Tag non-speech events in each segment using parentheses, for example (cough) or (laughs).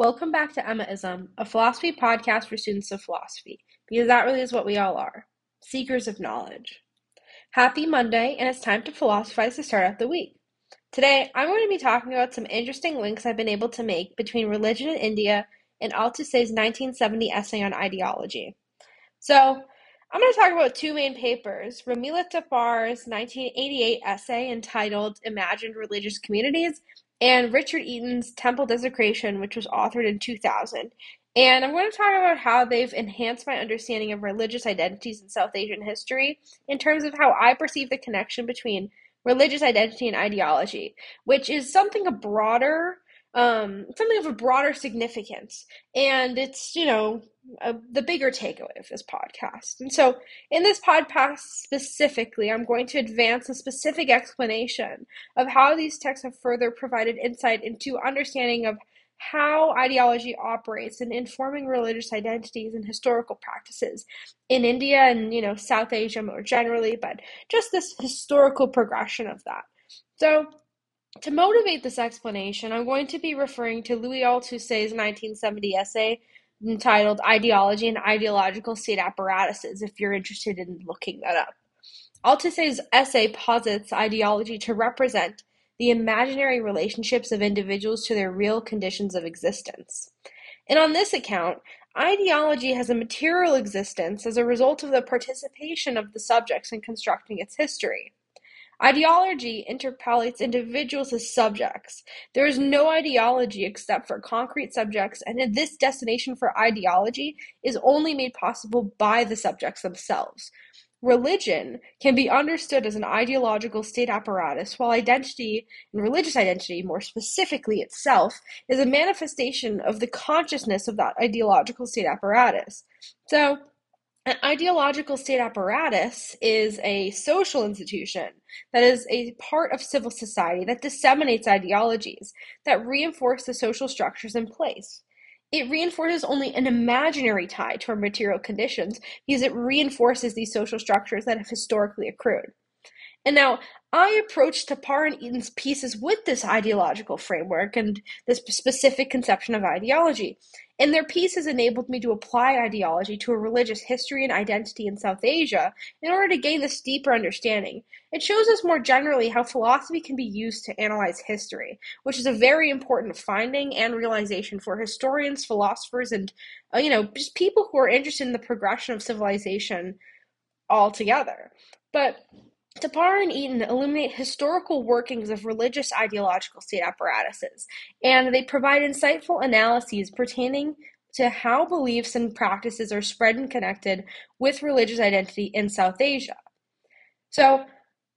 Welcome back to Emmaism, a philosophy podcast for students of philosophy, because that really is what we all are seekers of knowledge. Happy Monday, and it's time to philosophize to start out the week. Today, I'm going to be talking about some interesting links I've been able to make between religion in India and Althusser's 1970 essay on ideology. So, I'm going to talk about two main papers Romila Thapar's 1988 essay entitled Imagined Religious Communities and Richard Eaton's Temple Desecration, which was authored in 2000. And I'm going to talk about how they've enhanced my understanding of religious identities in South Asian history in terms of how I perceive the connection between religious identity and ideology, which is something a broader um, something of a broader significance. And it's, you know, a, the bigger takeaway of this podcast. And so, in this podcast specifically, I'm going to advance a specific explanation of how these texts have further provided insight into understanding of how ideology operates in informing religious identities and historical practices in India and you know South Asia more generally, but just this historical progression of that. So to motivate this explanation, I'm going to be referring to Louis Althusser's 1970 essay entitled Ideology and Ideological State Apparatuses, if you're interested in looking that up. Althusser's essay posits ideology to represent the imaginary relationships of individuals to their real conditions of existence. And on this account, ideology has a material existence as a result of the participation of the subjects in constructing its history. Ideology interpellates individuals as subjects. There is no ideology except for concrete subjects, and this destination for ideology is only made possible by the subjects themselves. Religion can be understood as an ideological state apparatus, while identity, and religious identity more specifically itself, is a manifestation of the consciousness of that ideological state apparatus. So, an ideological state apparatus is a social institution that is a part of civil society that disseminates ideologies that reinforce the social structures in place. It reinforces only an imaginary tie to our material conditions because it reinforces these social structures that have historically accrued. And now I approached Thapar and Eaton's pieces with this ideological framework and this specific conception of ideology. And their pieces enabled me to apply ideology to a religious history and identity in South Asia in order to gain this deeper understanding. It shows us more generally how philosophy can be used to analyze history, which is a very important finding and realization for historians, philosophers, and uh, you know just people who are interested in the progression of civilization altogether. But Thapar and Eaton illuminate historical workings of religious ideological state apparatuses, and they provide insightful analyses pertaining to how beliefs and practices are spread and connected with religious identity in South Asia. So,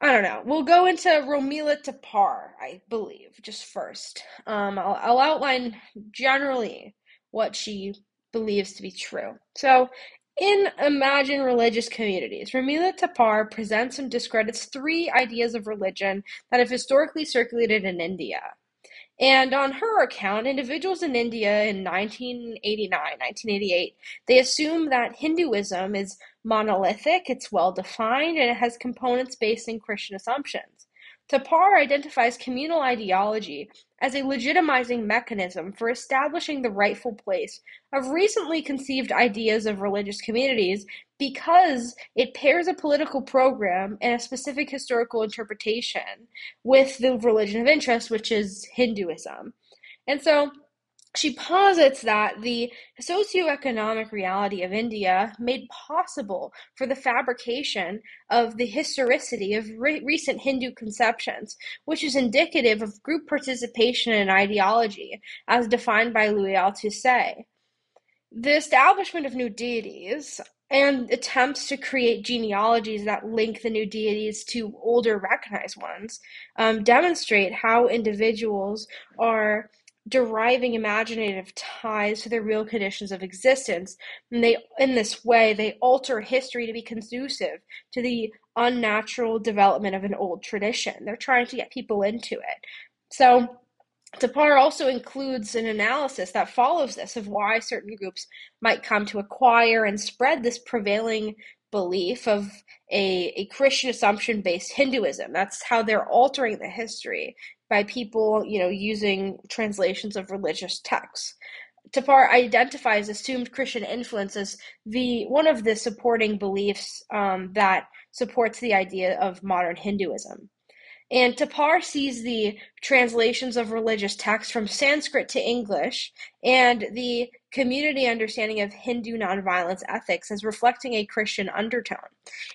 I don't know. We'll go into Romila Thapar, I believe, just first. Um, I'll, I'll outline generally what she believes to be true. So, in Imagine Religious Communities, Romila Thapar presents and discredits three ideas of religion that have historically circulated in India. And on her account, individuals in India in 1989, 1988, they assume that Hinduism is monolithic, it's well defined, and it has components based in Christian assumptions. Thapar identifies communal ideology as a legitimizing mechanism for establishing the rightful place of recently conceived ideas of religious communities because it pairs a political program and a specific historical interpretation with the religion of interest, which is Hinduism. And so she posits that the socioeconomic reality of India made possible for the fabrication of the historicity of re- recent Hindu conceptions, which is indicative of group participation in ideology as defined by Louis Althusser. The establishment of new deities and attempts to create genealogies that link the new deities to older recognized ones um, demonstrate how individuals are deriving imaginative ties to the real conditions of existence. And they in this way they alter history to be conducive to the unnatural development of an old tradition. They're trying to get people into it. So Thapar also includes an analysis that follows this of why certain groups might come to acquire and spread this prevailing belief of a, a Christian assumption based Hinduism. That's how they're altering the history by people, you know, using translations of religious texts. Thapar identifies assumed Christian influence as the one of the supporting beliefs um, that supports the idea of modern Hinduism. And Thapar sees the translations of religious texts from Sanskrit to English and the community understanding of Hindu nonviolence ethics as reflecting a Christian undertone.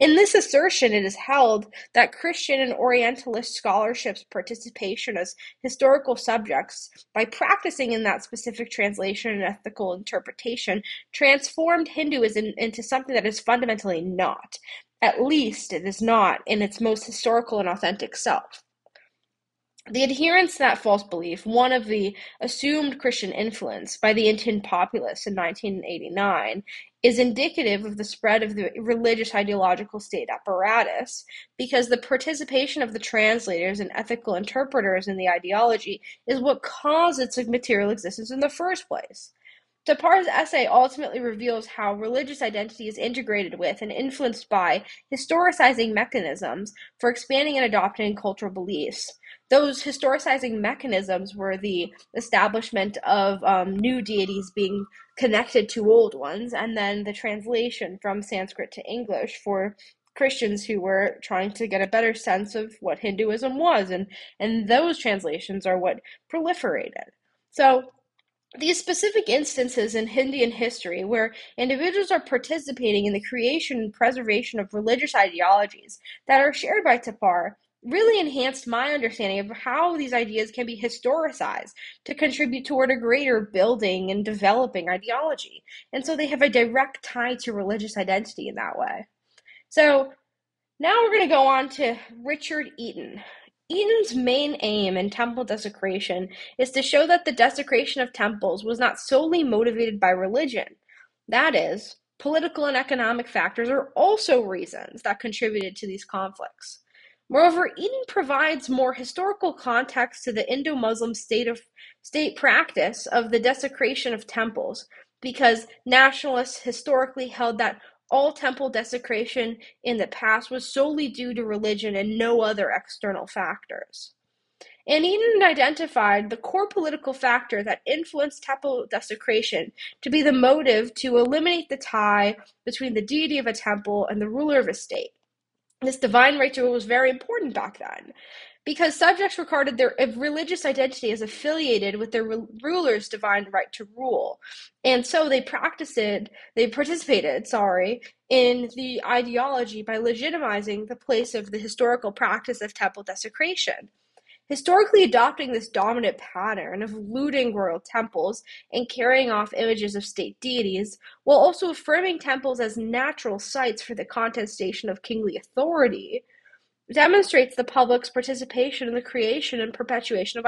In this assertion, it is held that Christian and Orientalist scholarship's participation as historical subjects, by practicing in that specific translation and ethical interpretation, transformed Hinduism into something that is fundamentally not. At least it is not in its most historical and authentic self. The adherence to that false belief, one of the assumed Christian influence by the Indian populace in 1989, is indicative of the spread of the religious ideological state apparatus because the participation of the translators and ethical interpreters in the ideology is what caused its material existence in the first place. Thapar's essay ultimately reveals how religious identity is integrated with and influenced by historicizing mechanisms for expanding and adopting cultural beliefs. Those historicizing mechanisms were the establishment of um, new deities being connected to old ones, and then the translation from Sanskrit to English for Christians who were trying to get a better sense of what Hinduism was, and and those translations are what proliferated. So these specific instances in Indian history where individuals are participating in the creation and preservation of religious ideologies that are shared by Thapar really enhanced my understanding of how these ideas can be historicized to contribute toward a greater building and developing ideology. And so they have a direct tie to religious identity in that way. So now we're going to go on to Richard Eaton, Eaton's main aim in temple desecration is to show that the desecration of temples was not solely motivated by religion. That is, political and economic factors are also reasons that contributed to these conflicts. Moreover, Eaton provides more historical context to the Indo-Muslim state of state practice of the desecration of temples, because nationalists historically held that all temple desecration in the past was solely due to religion and no other external factors. And Eaton identified the core political factor that influenced temple desecration to be the motive to eliminate the tie between the deity of a temple and the ruler of a state. This divine right ritual was very important back then because subjects regarded their religious identity as affiliated with their ruler's divine right to rule. And so they practiced they participated, sorry, in the ideology by legitimizing the place of the historical practice of temple desecration. Historically adopting this dominant pattern of looting royal temples and carrying off images of state deities, while also affirming temples as natural sites for the contestation of kingly authority, demonstrates the public's participation in the creation and perpetuation of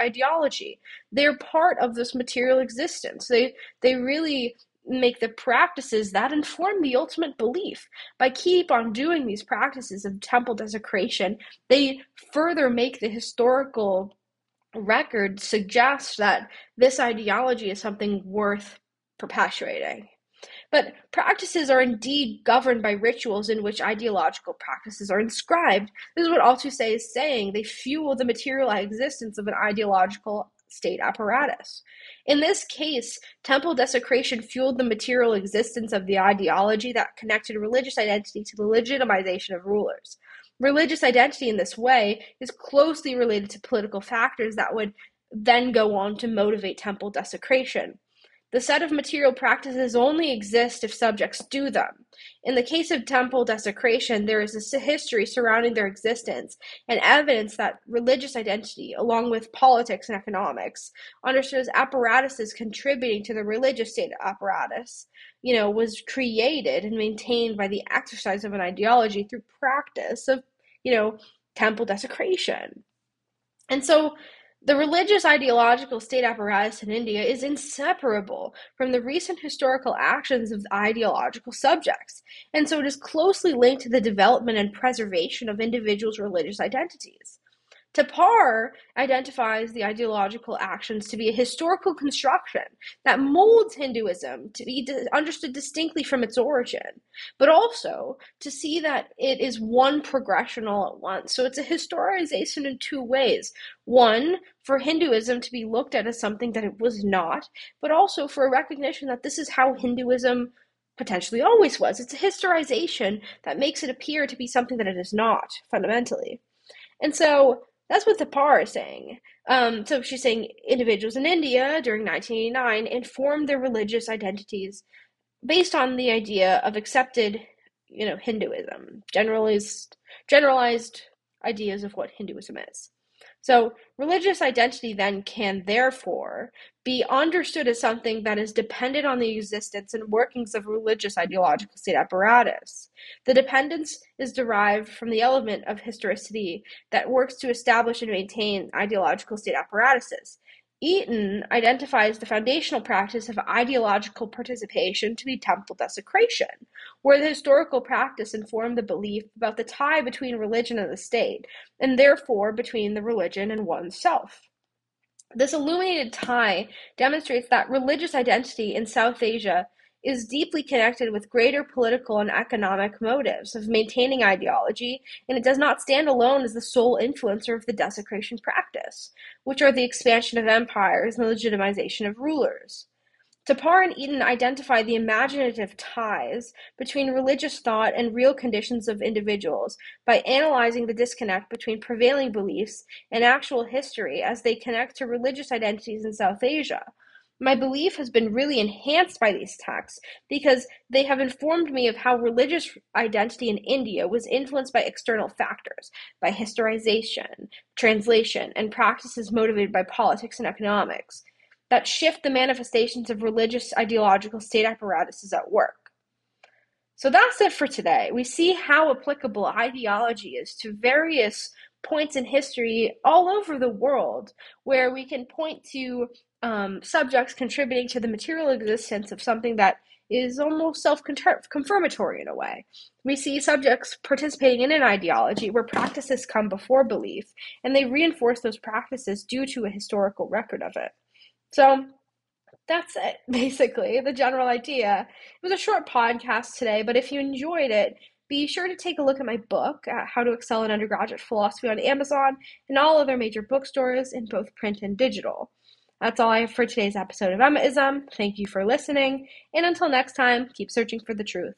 ideology. They're part of this material existence. They they really make the practices that inform the ultimate belief. By keep on doing these practices of temple desecration, they further make the historical record suggest that this ideology is something worth perpetuating. But practices are indeed governed by rituals in which ideological practices are inscribed. This is what Althusser is saying. They fuel the material existence of an ideological state apparatus. In this case, temple desecration fueled the material existence of the ideology that connected religious identity to the legitimization of rulers. Religious identity in this way is closely related to political factors that would then go on to motivate temple desecration. The set of material practices only exist if subjects do them. In the case of temple desecration, there is a history surrounding their existence and evidence that religious identity, along with politics and economics, understood as apparatuses contributing to the religious state apparatus, you know, was created and maintained by the exercise of an ideology through practice of, you know, temple desecration. And so the religious ideological state apparatus in India is inseparable from the recent historical actions of ideological subjects, and so it is closely linked to the development and preservation of individuals' religious identities. Thapar identifies the ideological actions to be a historical construction that molds Hinduism to be understood distinctly from its origin, but also to see that it is one progression all at once. So it's a historization in two ways. One, for Hinduism to be looked at as something that it was not, but also for a recognition that this is how Hinduism potentially always was. It's a historization that makes it appear to be something that it is not, fundamentally. And so that's what Thapar is saying. Um, so she's saying individuals in India during 1989 informed their religious identities based on the idea of accepted, you know, Hinduism, generalized, generalized ideas of what Hinduism is. So, religious identity then can therefore be understood as something that is dependent on the existence and workings of religious ideological state apparatus. The dependence is derived from the element of historicity that works to establish and maintain ideological state apparatuses. Eaton identifies the foundational practice of ideological participation to be temple desecration, where the historical practice informed the belief about the tie between religion and the state, and therefore between the religion and oneself. This illuminated tie demonstrates that religious identity in South Asia is deeply connected with greater political and economic motives of maintaining ideology, and it does not stand alone as the sole influencer of the desecration practice, which are the expansion of empires and the legitimization of rulers. Thapar and Eaton identify the imaginative ties between religious thought and real conditions of individuals by analyzing the disconnect between prevailing beliefs and actual history as they connect to religious identities in South Asia. My belief has been really enhanced by these texts because they have informed me of how religious identity in India was influenced by external factors, by historization, translation, and practices motivated by politics and economics that shift the manifestations of religious ideological state apparatuses at work. So that's it for today. We see how applicable ideology is to various points in history all over the world, where we can point to um, subjects contributing to the material existence of something that is almost self confirmatory in a way. We see subjects participating in an ideology where practices come before belief, and they reinforce those practices due to a historical record of it. So that's it, (laughs) basically, the general idea. It was a short podcast today, but if you enjoyed it, be sure to take a look at my book, uh, How to Excel in Undergraduate Philosophy, on Amazon and all other major bookstores in both print and digital. That's all I have for today's episode of Emmaism. Thank you for listening, and until next time, keep searching for the truth.